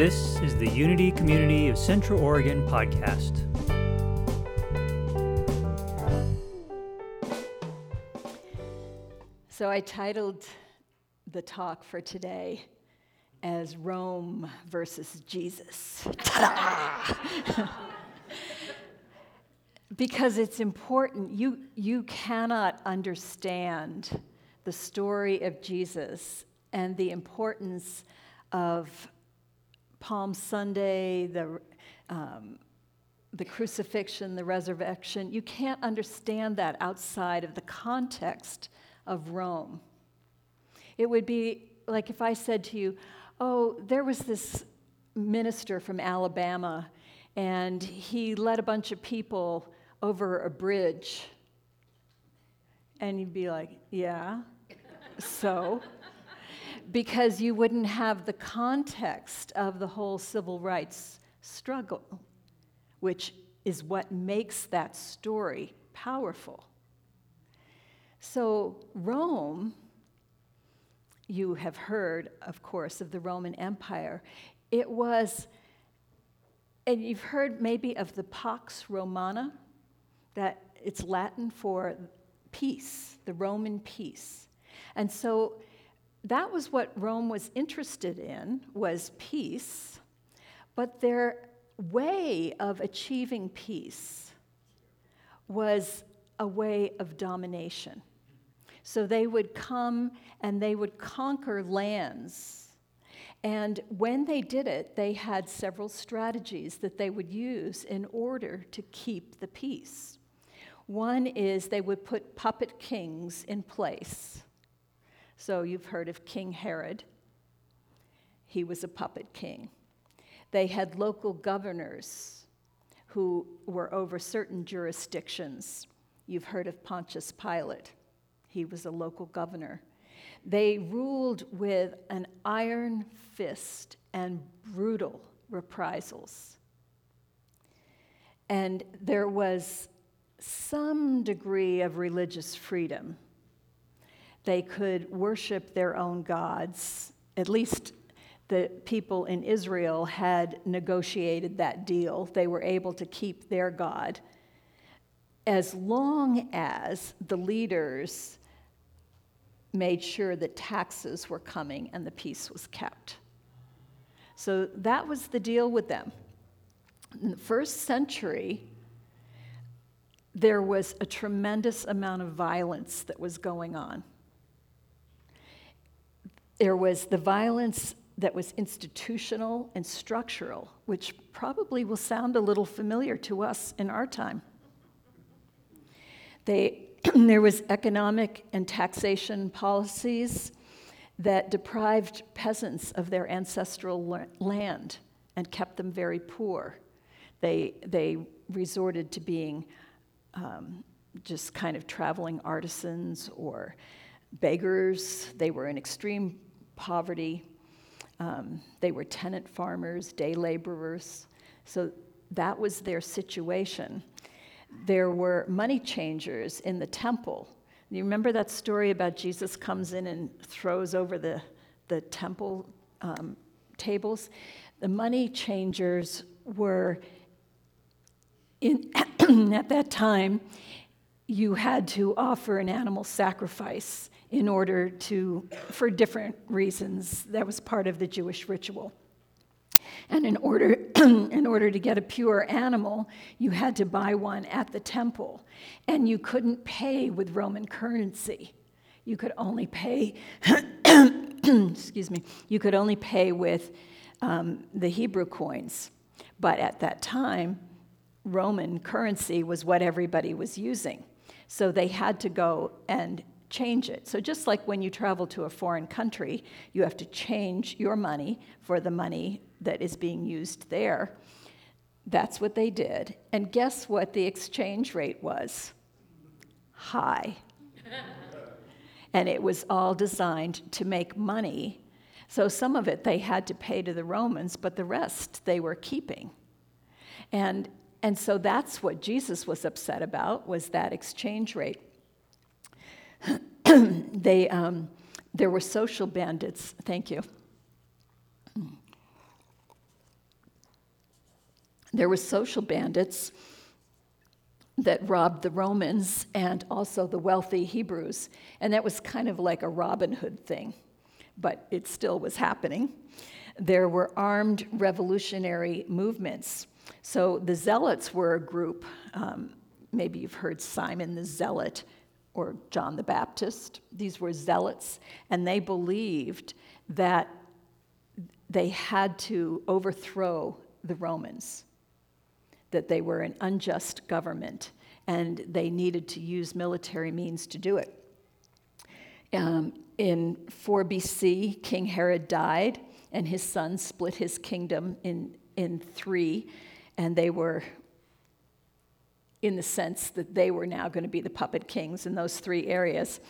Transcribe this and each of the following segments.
This is the Unity Community of Central Oregon podcast. So I titled the talk for today as Rome versus Jesus. Because it's important. You, you cannot understand the story of Jesus and the importance of Palm Sunday, the, um, the crucifixion, the resurrection. You can't understand that outside of the context of Rome. It would be like if I said to you, Oh, there was this minister from Alabama, and he led a bunch of people over a bridge. And you'd be like, Yeah, so? Because you wouldn't have the context of the whole civil rights struggle, which is what makes that story powerful. So, Rome, you have heard, of course, of the Roman Empire. It was, and you've heard maybe of the Pax Romana, that it's Latin for peace, the Roman peace. And so that was what Rome was interested in was peace, but their way of achieving peace was a way of domination. So they would come and they would conquer lands. And when they did it, they had several strategies that they would use in order to keep the peace. One is they would put puppet kings in place. So you've heard of King Herod. He was a puppet king. They had local governors who were over certain jurisdictions. You've heard of Pontius Pilate. He was a local governor. They ruled with an iron fist and brutal reprisals. And there was some degree of religious freedom they could worship their own gods. At least the people in Israel had negotiated that deal. They were able to keep their God as long as the leaders made sure that taxes were coming and the peace was kept. So that was the deal with them. In the first century, there was a tremendous amount of violence that was going on. There was the violence that was institutional and structural, which probably will sound a little familiar to us in our time. They, there was economic and taxation policies that deprived peasants of their ancestral land and kept them very poor. They, they resorted to being um, just kind of traveling artisans or beggars. They were in extreme poverty. Um, they were tenant farmers, day laborers. So that was their situation. There were money changers in the temple. You remember that story about Jesus comes in and throws over the, the temple um, tables? The money changers were, in, at that time, you had to offer an animal sacrifice in order to, for different reasons. That was part of the Jewish ritual. And in order, in order to get a pure animal, you had to buy one at the temple. And you couldn't pay with Roman currency. You could only pay, excuse me, you could only pay with um, the Hebrew coins. But at that time, Roman currency was what everybody was using. So they had to go and change it. So, just like when you travel to a foreign country, you have to change your money for the money that is being used there. That's what they did. And guess what the exchange rate was? High. and it was all designed to make money. So, some of it they had to pay to the Romans, but the rest they were keeping. And, and so that's what Jesus was upset about was that exchange rate. they, um, there were social bandits. Thank you. There were social bandits that robbed the Romans and also the wealthy Hebrews. And that was kind of like a Robin Hood thing, but it still was happening. There were armed revolutionary movements. So the Zealots were a group. Um, maybe you've heard Simon the Zealot or John the Baptist. These were zealots, and they believed that they had to overthrow the Romans that they were an unjust government and they needed to use military means to do it. Um, in 4 BC, King Herod died, and his son split his kingdom in, in three, and they were in the sense that they were now going to be the puppet kings in those three areas.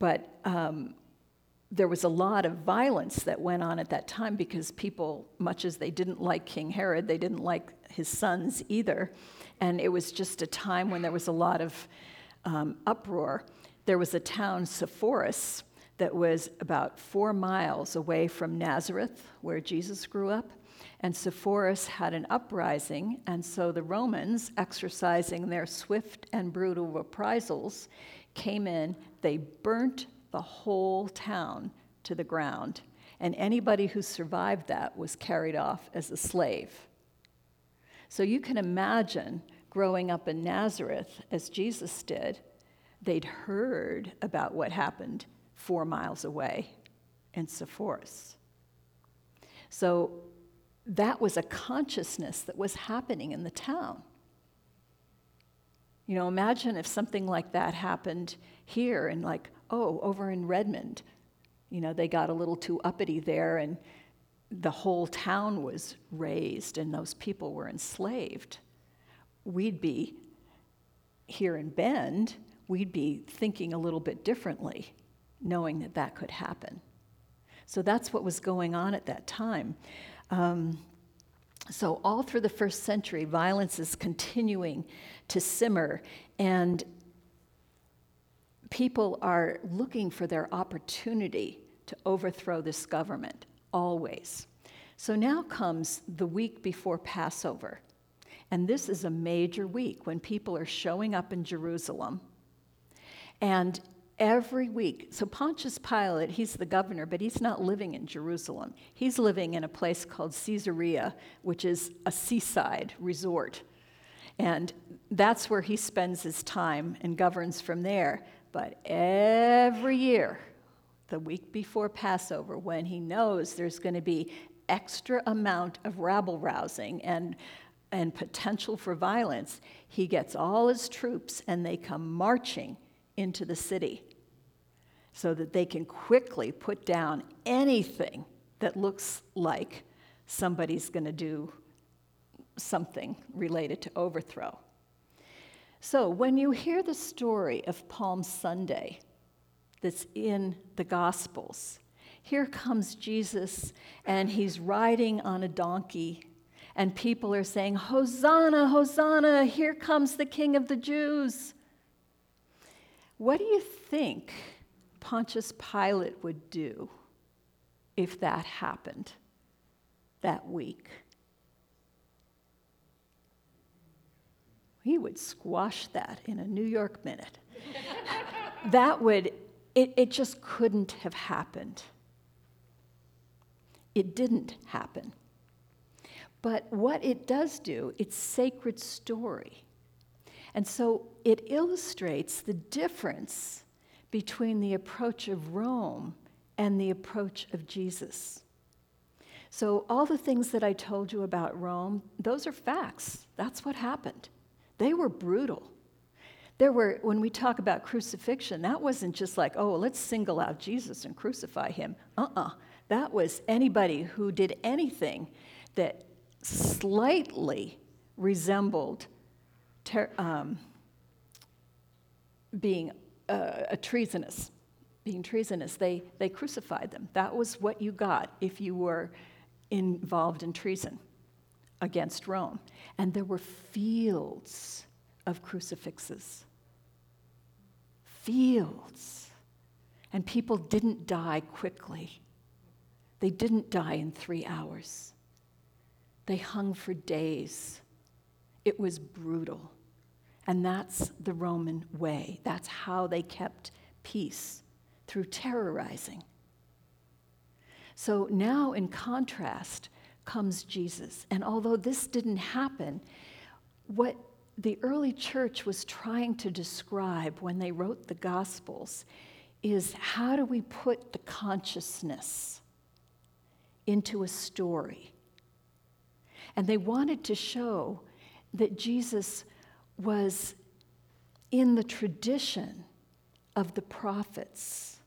But um, there was a lot of violence that went on at that time because people, much as they didn't like King Herod, they didn't like his sons either. And it was just a time when there was a lot of um, uproar. There was a town, Sepphoris, that was about four miles away from Nazareth, where Jesus grew up. And Sepphoris had an uprising, and so the Romans, exercising their swift and brutal reprisals, came in. They burnt the whole town to the ground. And anybody who survived that was carried off as a slave. So you can imagine growing up in Nazareth as Jesus did, they'd heard about what happened four miles away in Sepphoris. So that was a consciousness that was happening in the town. You know, imagine if something like that happened here and like, oh, over in Redmond, you know, they got a little too uppity there and the whole town was razed and those people were enslaved. We'd be here in Bend, we'd be thinking a little bit differently, knowing that that could happen. So that's what was going on at that time. Um, so, all through the first century, violence is continuing to simmer, and people are looking for their opportunity to overthrow this government, always. So now comes the week before Passover. And this is a major week when people are showing up in Jerusalem. And every week, so Pontius Pilate, he's the governor, but he's not living in Jerusalem. He's living in a place called Caesarea, which is a seaside resort. And that's where he spends his time and governs from there. But every year, the week before Passover, when he knows there's going to be extra amount of rabble rousing and and potential for violence, he gets all his troops and they come marching into the city so that they can quickly put down anything that looks like somebody's going to do something related to overthrow. So, when you hear the story of Palm Sunday that's in the Gospels, here comes Jesus and he's riding on a donkey, and people are saying, Hosanna, Hosanna, here comes the King of the Jews. What do you think Pontius Pilate would do if that happened that week? he would squash that in a New York minute. that would, it, it just couldn't have happened. It didn't happen. But what it does do, it's sacred story. And so it illustrates the difference between the approach of Rome and the approach of Jesus. So, all the things that I told you about Rome, those are facts. That's what happened. They were brutal. There were, when we talk about crucifixion, that wasn't just like, oh, let's single out Jesus and crucify him. Uh uh-uh. uh That was anybody who did anything that slightly resembled ter- um, being uh, a treasonous, being treasonous. They, they crucified them. That was what you got if you were involved in treason against Rome. And there were fields of crucifixes. Fields. And people didn't die quickly. They didn't die in three hours. They hung for days It was brutal. And that's the Roman way. That's how they kept peace through terrorizing. So now, in contrast, comes Jesus. And although this didn't happen, what the early church was trying to describe when they wrote the Gospels is how do we put the consciousness into a story? And they wanted to show that Jesus was in the tradition of the prophets,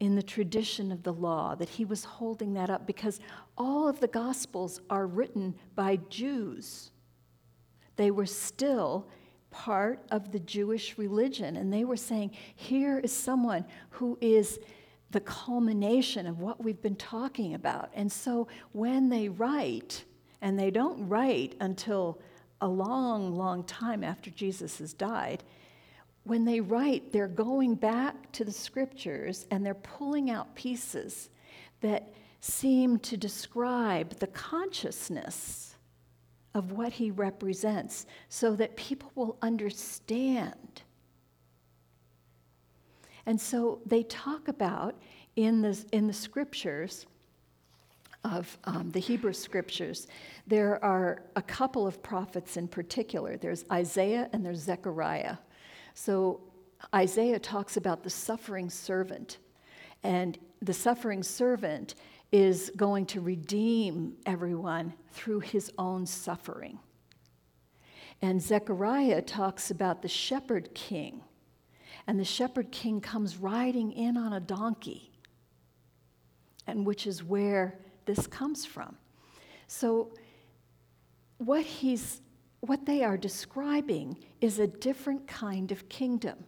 in the tradition of the law, that he was holding that up because all of the Gospels are written by Jews. They were still part of the Jewish religion, and they were saying, here is someone who is the culmination of what we've been talking about. And so when they write, and they don't write until a long, long time after Jesus has died, when they write, they're going back to the scriptures and they're pulling out pieces that seem to describe the consciousness of what he represents so that people will understand. And so they talk about in the, in the scriptures of um, the Hebrew scriptures, there are a couple of prophets in particular. There's Isaiah and there's Zechariah. So Isaiah talks about the suffering servant, and the suffering servant is going to redeem everyone through his own suffering. And Zechariah talks about the shepherd king, and the shepherd king comes riding in on a donkey, and which is where this comes from. So, what, he's, what they are describing is a different kind of kingdom.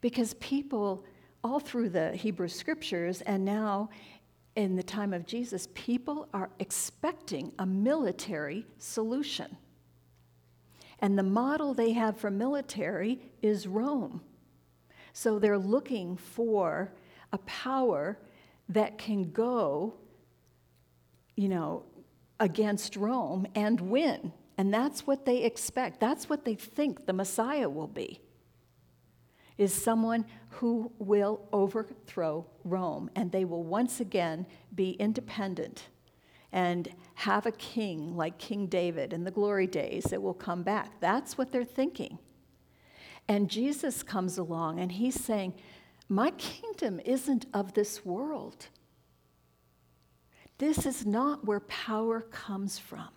Because people, all through the Hebrew scriptures, and now in the time of Jesus, people are expecting a military solution. And the model they have for military is Rome. So they're looking for a power that can go you know, against Rome and win. And that's what they expect. That's what they think the Messiah will be. Is someone who will overthrow Rome and they will once again be independent and have a king like King David in the glory days that will come back. That's what they're thinking. And Jesus comes along and he's saying, My kingdom isn't of this world. This is not where power comes from.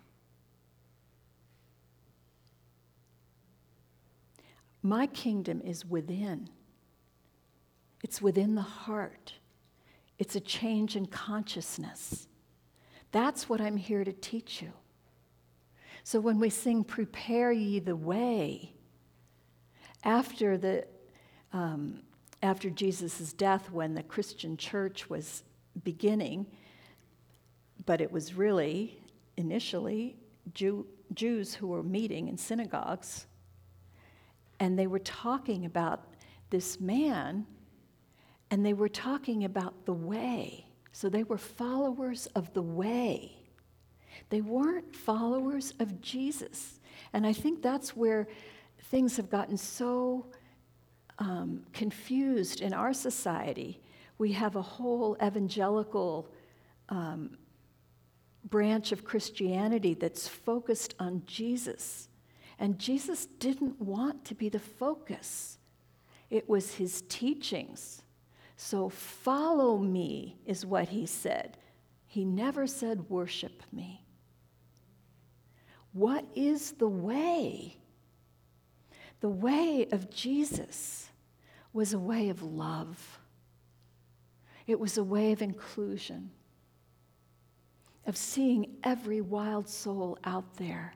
My kingdom is within. It's within the heart. It's a change in consciousness. That's what I'm here to teach you. So when we sing, Prepare ye the way, after, the, um, after Jesus' death, when the Christian church was beginning, but it was really, initially, Jew, Jews who were meeting in synagogues, and they were talking about this man, and they were talking about the way. So they were followers of the way. They weren't followers of Jesus. And I think that's where things have gotten so um, confused in our society. We have a whole evangelical um, branch of Christianity that's focused on Jesus. And Jesus didn't want to be the focus, it was his teachings. So, follow me, is what he said. He never said, worship me. What is the way? The way of Jesus was a way of love, it was a way of inclusion of seeing every wild soul out there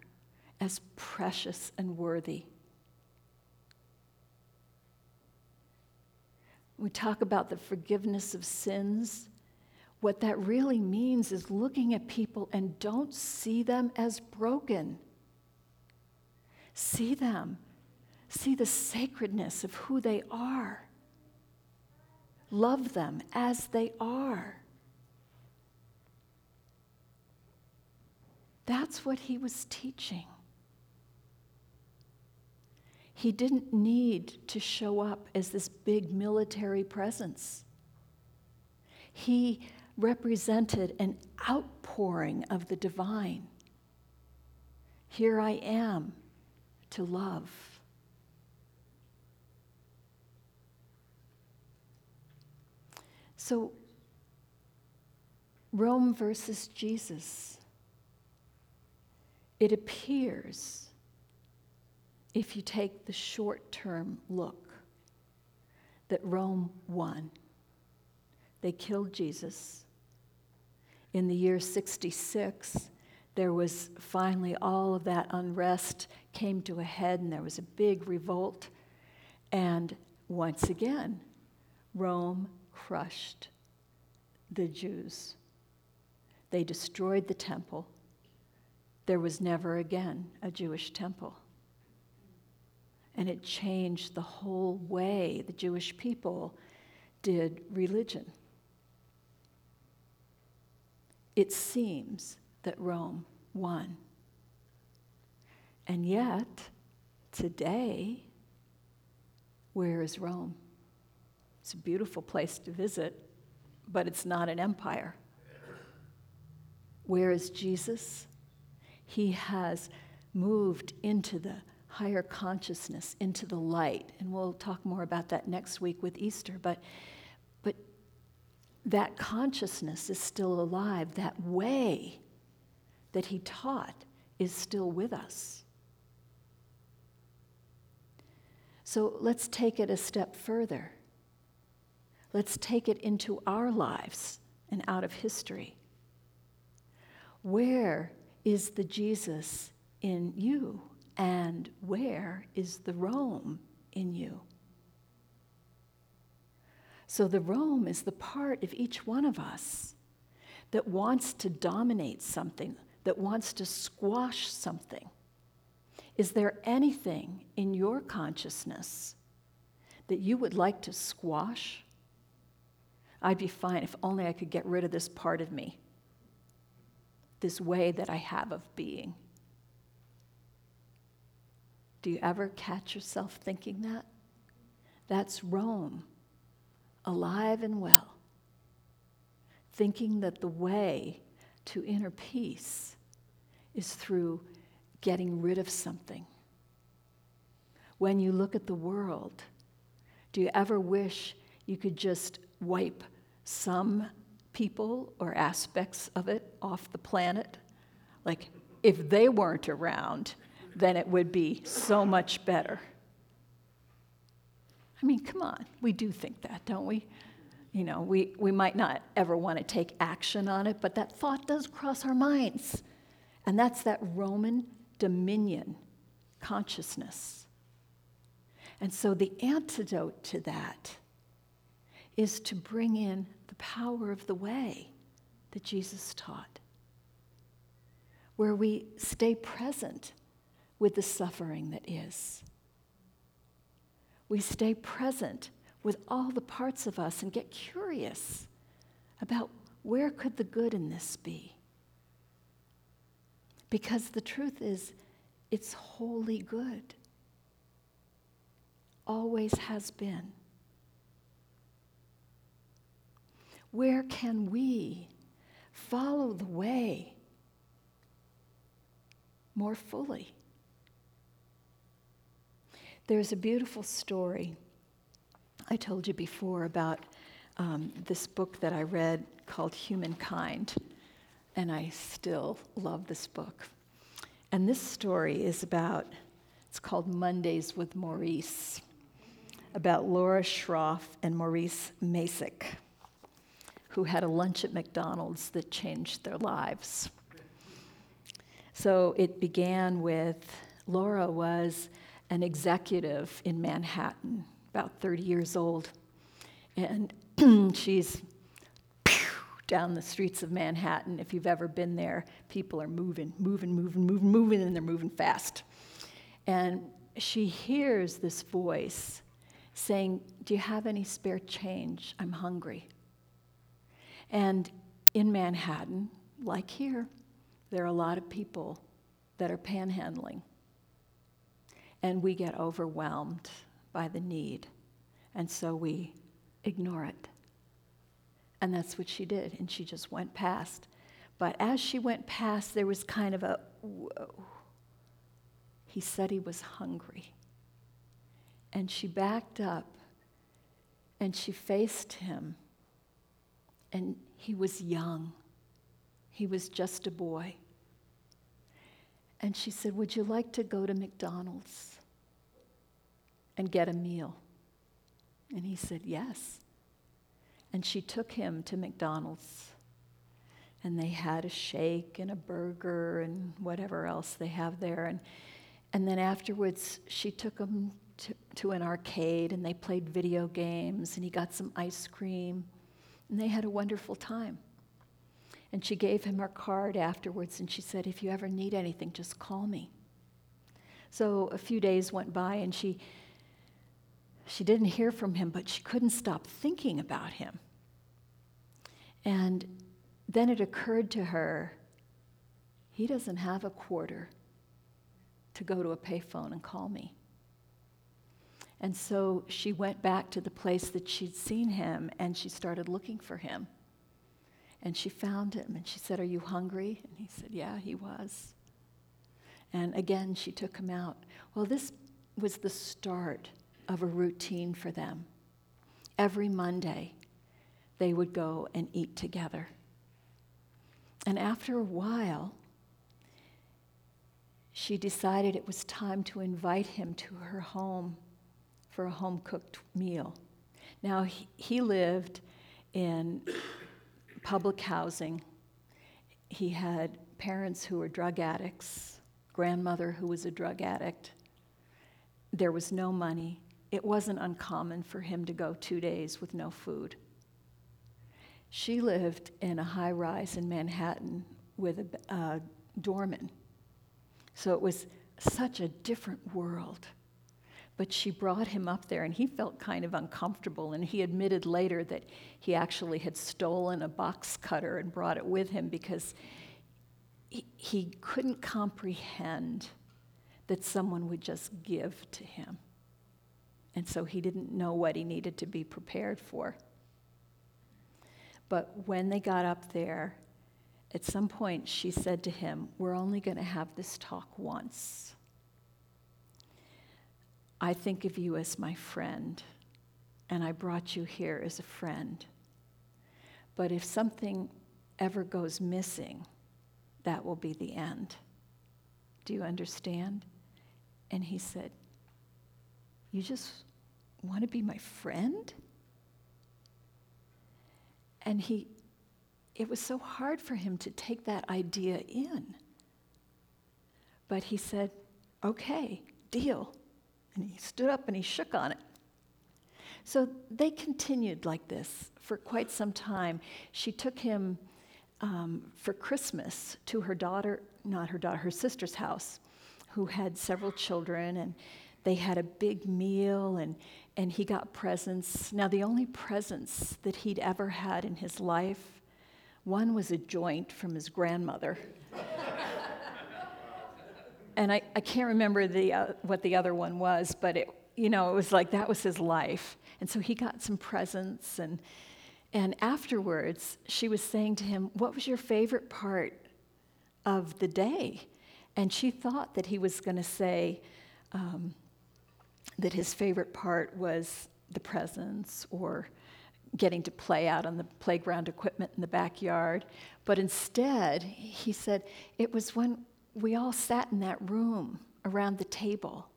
as precious and worthy. We talk about the forgiveness of sins. What that really means is looking at people and don't see them as broken. See them. See the sacredness of who they are. Love them as they are. That's what he was teaching. He didn't need to show up as this big military presence. He represented an outpouring of the divine. Here I am to love. So, Rome versus Jesus. It appears, if you take the short term look, that Rome won. They killed Jesus. In the year 66, there was finally all of that unrest came to a head, and there was a big revolt. And once again, Rome crushed the Jews. They destroyed the temple. There was never again a Jewish temple. And it changed the whole way the Jewish people did religion. It seems that Rome won. And yet, today, where is Rome? It's a beautiful place to visit, but it's not an empire. Where is Jesus? He has moved into the higher consciousness, into the light. And we'll talk more about that next week with Easter. But, but that consciousness is still alive. That way that he taught is still with us. So let's take it a step further. Let's take it into our lives and out of history. Where is the Jesus in you? And where is the Rome in you? So, the Rome is the part of each one of us that wants to dominate something, that wants to squash something. Is there anything in your consciousness that you would like to squash? I'd be fine if only I could get rid of this part of me this way that I have of being. Do you ever catch yourself thinking that? That's Rome, alive and well, thinking that the way to inner peace is through getting rid of something. When you look at the world, do you ever wish you could just wipe some people or aspects of it off the planet. Like, if they weren't around, then it would be so much better. I mean, come on, we do think that, don't we? You know, we, we might not ever want to take action on it, but that thought does cross our minds. And that's that Roman dominion consciousness. And so the antidote to that is to bring in the power of the way that Jesus taught, where we stay present with the suffering that is. We stay present with all the parts of us and get curious about where could the good in this be? Because the truth is, it's wholly good. Always has been. Where can we follow the way more fully? There's a beautiful story I told you before about um, this book that I read called Humankind, and I still love this book. And this story is about, it's called Mondays with Maurice, about Laura Schroff and Maurice Mazyck who had a lunch at McDonald's that changed their lives. So it began with Laura was an executive in Manhattan, about 30 years old. And she's down the streets of Manhattan. If you've ever been there, people are moving, moving, moving, moving, moving, and they're moving fast. And she hears this voice saying, Do you have any spare change? I'm hungry. And in Manhattan, like here, there are a lot of people that are panhandling. and we get overwhelmed by the need. And so we ignore it. And that's what she did, and she just went past. But as she went past, there was kind of a whoa. He said he was hungry. And she backed up and she faced him. And he was young, he was just a boy. And she said, Would you like to go to McDonald's and get a meal? And he said, Yes. And she took him to McDonald's. And they had a shake and a burger and whatever else they have there. And, and then afterwards, she took him to, to an arcade and they played video games and he got some ice cream. And they had a wonderful time. And she gave him her card afterwards and she said, If you ever need anything, just call me. So a few days went by and she she didn't hear from him, but she couldn't stop thinking about him. And then it occurred to her he doesn't have a quarter to go to a payphone and call me. And so she went back to the place that she'd seen him and she started looking for him. And she found him and she said, Are you hungry? And he said, Yeah, he was. And again, she took him out. Well, this was the start of a routine for them. Every Monday, they would go and eat together. And after a while, she decided it was time to invite him to her home for a home cooked meal. Now, he, he lived in public housing. He had parents who were drug addicts, grandmother who was a drug addict. There was no money it wasn't uncommon for him to go two days with no food. She lived in a high rise in Manhattan with a uh, doorman. So it was such a different world. But she brought him up there, and he felt kind of uncomfortable. And he admitted later that he actually had stolen a box cutter and brought it with him because he, he couldn't comprehend that someone would just give to him. And so he didn't know what he needed to be prepared for. But when they got up there, at some point she said to him, We're only going to have this talk once. I think of you as my friend, and I brought you here as a friend. But if something ever goes missing, that will be the end. Do you understand? And he said, you just want to be my friend? And he, it was so hard for him to take that idea in. But he said, okay, deal. And he stood up and he shook on it. So they continued like this for quite some time. She took him um, for Christmas to her daughter, not her daughter, her sister's house, who had several children, and they had a big meal and, and he got presents. Now, the only presents that he'd ever had in his life, one was a joint from his grandmother. and I, I can't remember the, uh, what the other one was, but it, you know, it was like that was his life. And so he got some presents. And, and afterwards, she was saying to him, What was your favorite part of the day? And she thought that he was going to say, um, that his favorite part was the presents or getting to play out on the playground equipment in the backyard. But instead, he said, it was when we all sat in that room around the table.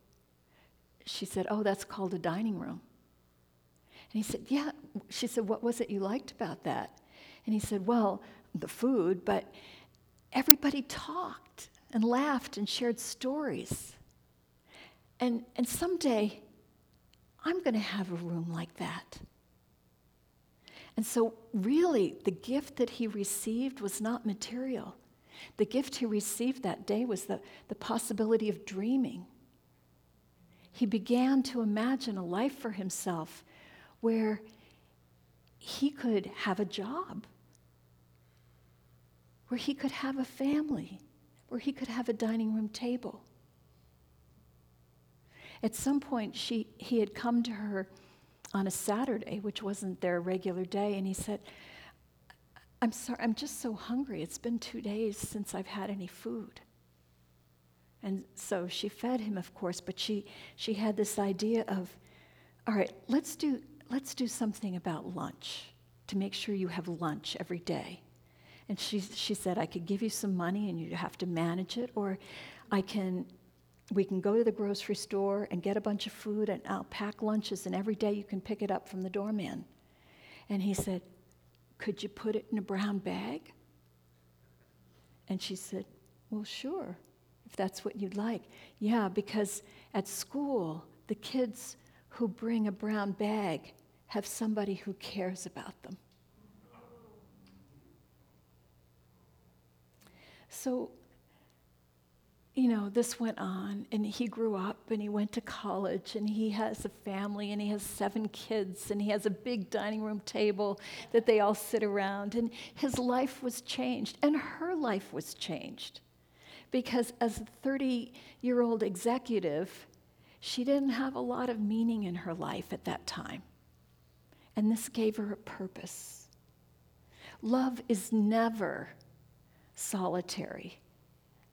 She said, Oh, that's called a dining room. And he said, Yeah. She said, What was it you liked about that? And he said, Well, the food, but everybody talked and laughed and shared stories. And, and someday, I'm going to have a room like that. And so, really, the gift that he received was not material. The gift he received that day was the, the possibility of dreaming. He began to imagine a life for himself where he could have a job, where he could have a family, where he could have a dining room table. At some point, she, he had come to her on a Saturday, which wasn't their regular day, and he said, I'm sorry, I'm just so hungry. It's been two days since I've had any food. And so she fed him, of course, but she, she had this idea of, all right, let's do, let's do something about lunch to make sure you have lunch every day. And she, she said, I could give you some money and you have to manage it, or I can, we can go to the grocery store and get a bunch of food and I'll pack lunches and every day you can pick it up from the doorman. And he said, Could you put it in a brown bag? And she said, Well, sure, if that's what you'd like. Yeah, because at school, the kids who bring a brown bag have somebody who cares about them. So, you know, this went on, and he grew up and he went to college, and he has a family, and he has seven kids, and he has a big dining room table that they all sit around. And his life was changed, and her life was changed. Because as a 30 year old executive, she didn't have a lot of meaning in her life at that time. And this gave her a purpose. Love is never solitary.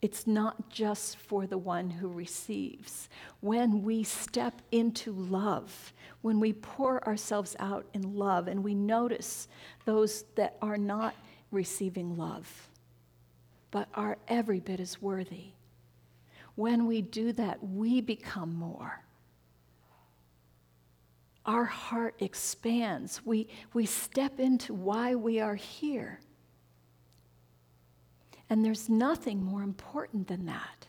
It's not just for the one who receives. When we step into love, when we pour ourselves out in love and we notice those that are not receiving love, but are every bit as worthy, when we do that, we become more. Our heart expands. We, we step into why we are here. And there's nothing more important than that.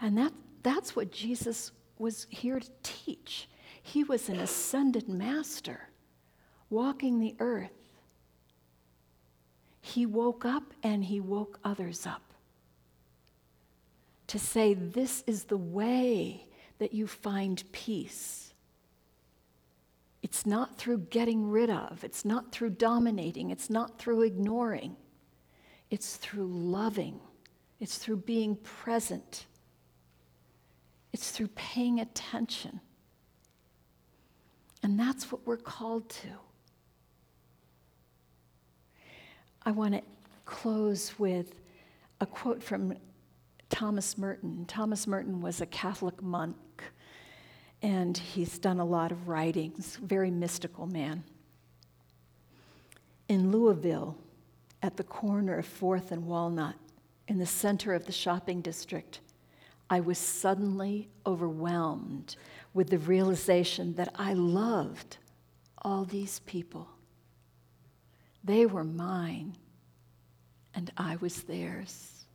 And that, that's what Jesus was here to teach. He was an ascended master walking the earth. He woke up and he woke others up to say, This is the way that you find peace. It's not through getting rid of, it's not through dominating, it's not through ignoring. It's through loving, it's through being present, it's through paying attention. And that's what we're called to. I want to close with a quote from Thomas Merton. Thomas Merton was a Catholic monk, and he's done a lot of writings, very mystical man. In Louisville, at the corner of 4th and Walnut, in the center of the shopping district, I was suddenly overwhelmed with the realization that I loved all these people. They were mine, and I was theirs.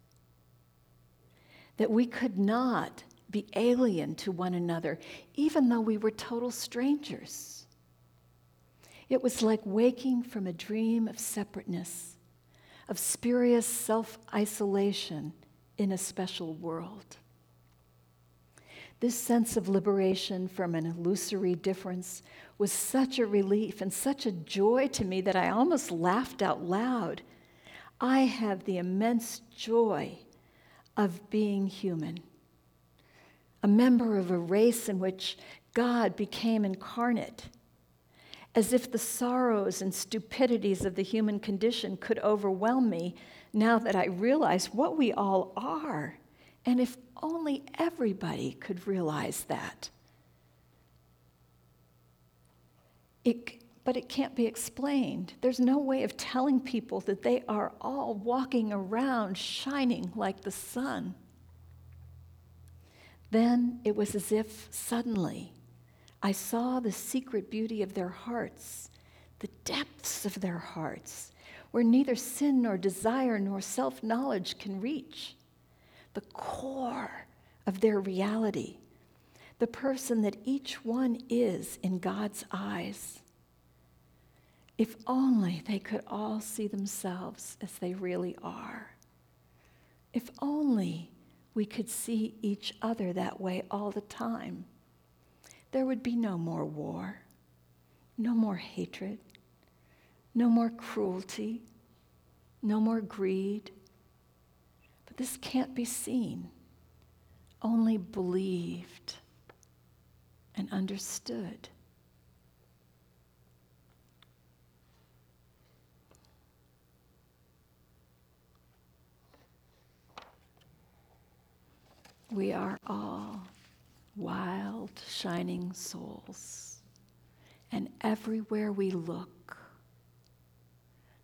That we could not be alien to one another, even though we were total strangers. It was like waking from a dream of separateness of spurious self isolation in a special world. This sense of liberation from an illusory difference was such a relief and such a joy to me that I almost laughed out loud. I have the immense joy of being human, a member of a race in which God became incarnate as if the sorrows and stupidities of the human condition could overwhelm me now that I realize what we all are. And if only everybody could realize that. It, but it can't be explained. There's no way of telling people that they are all walking around shining like the sun. Then it was as if suddenly I saw the secret beauty of their hearts, the depths of their hearts, where neither sin nor desire nor self knowledge can reach. The core of their reality, the person that each one is in God's eyes. If only they could all see themselves as they really are. If only we could see each other that way all the time there would be no more war, no more hatred, no more cruelty, no more greed. But this can't be seen only believed and understood. We are all wild, shining souls. And everywhere we look,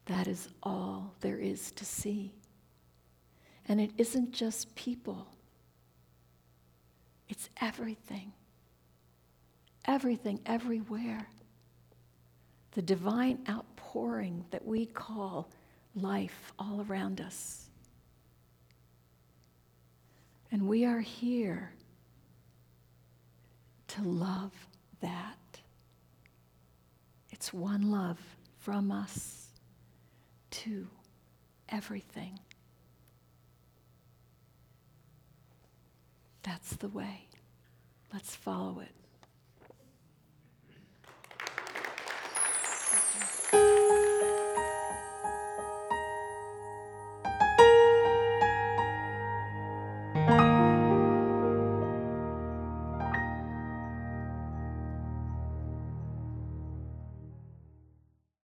that is all there is to see. And it isn't just people, it's everything. Everything, everywhere. The divine outpouring that we call life all around us. And we are here to love that. It's one love from us to everything. That's the way. Let's follow it.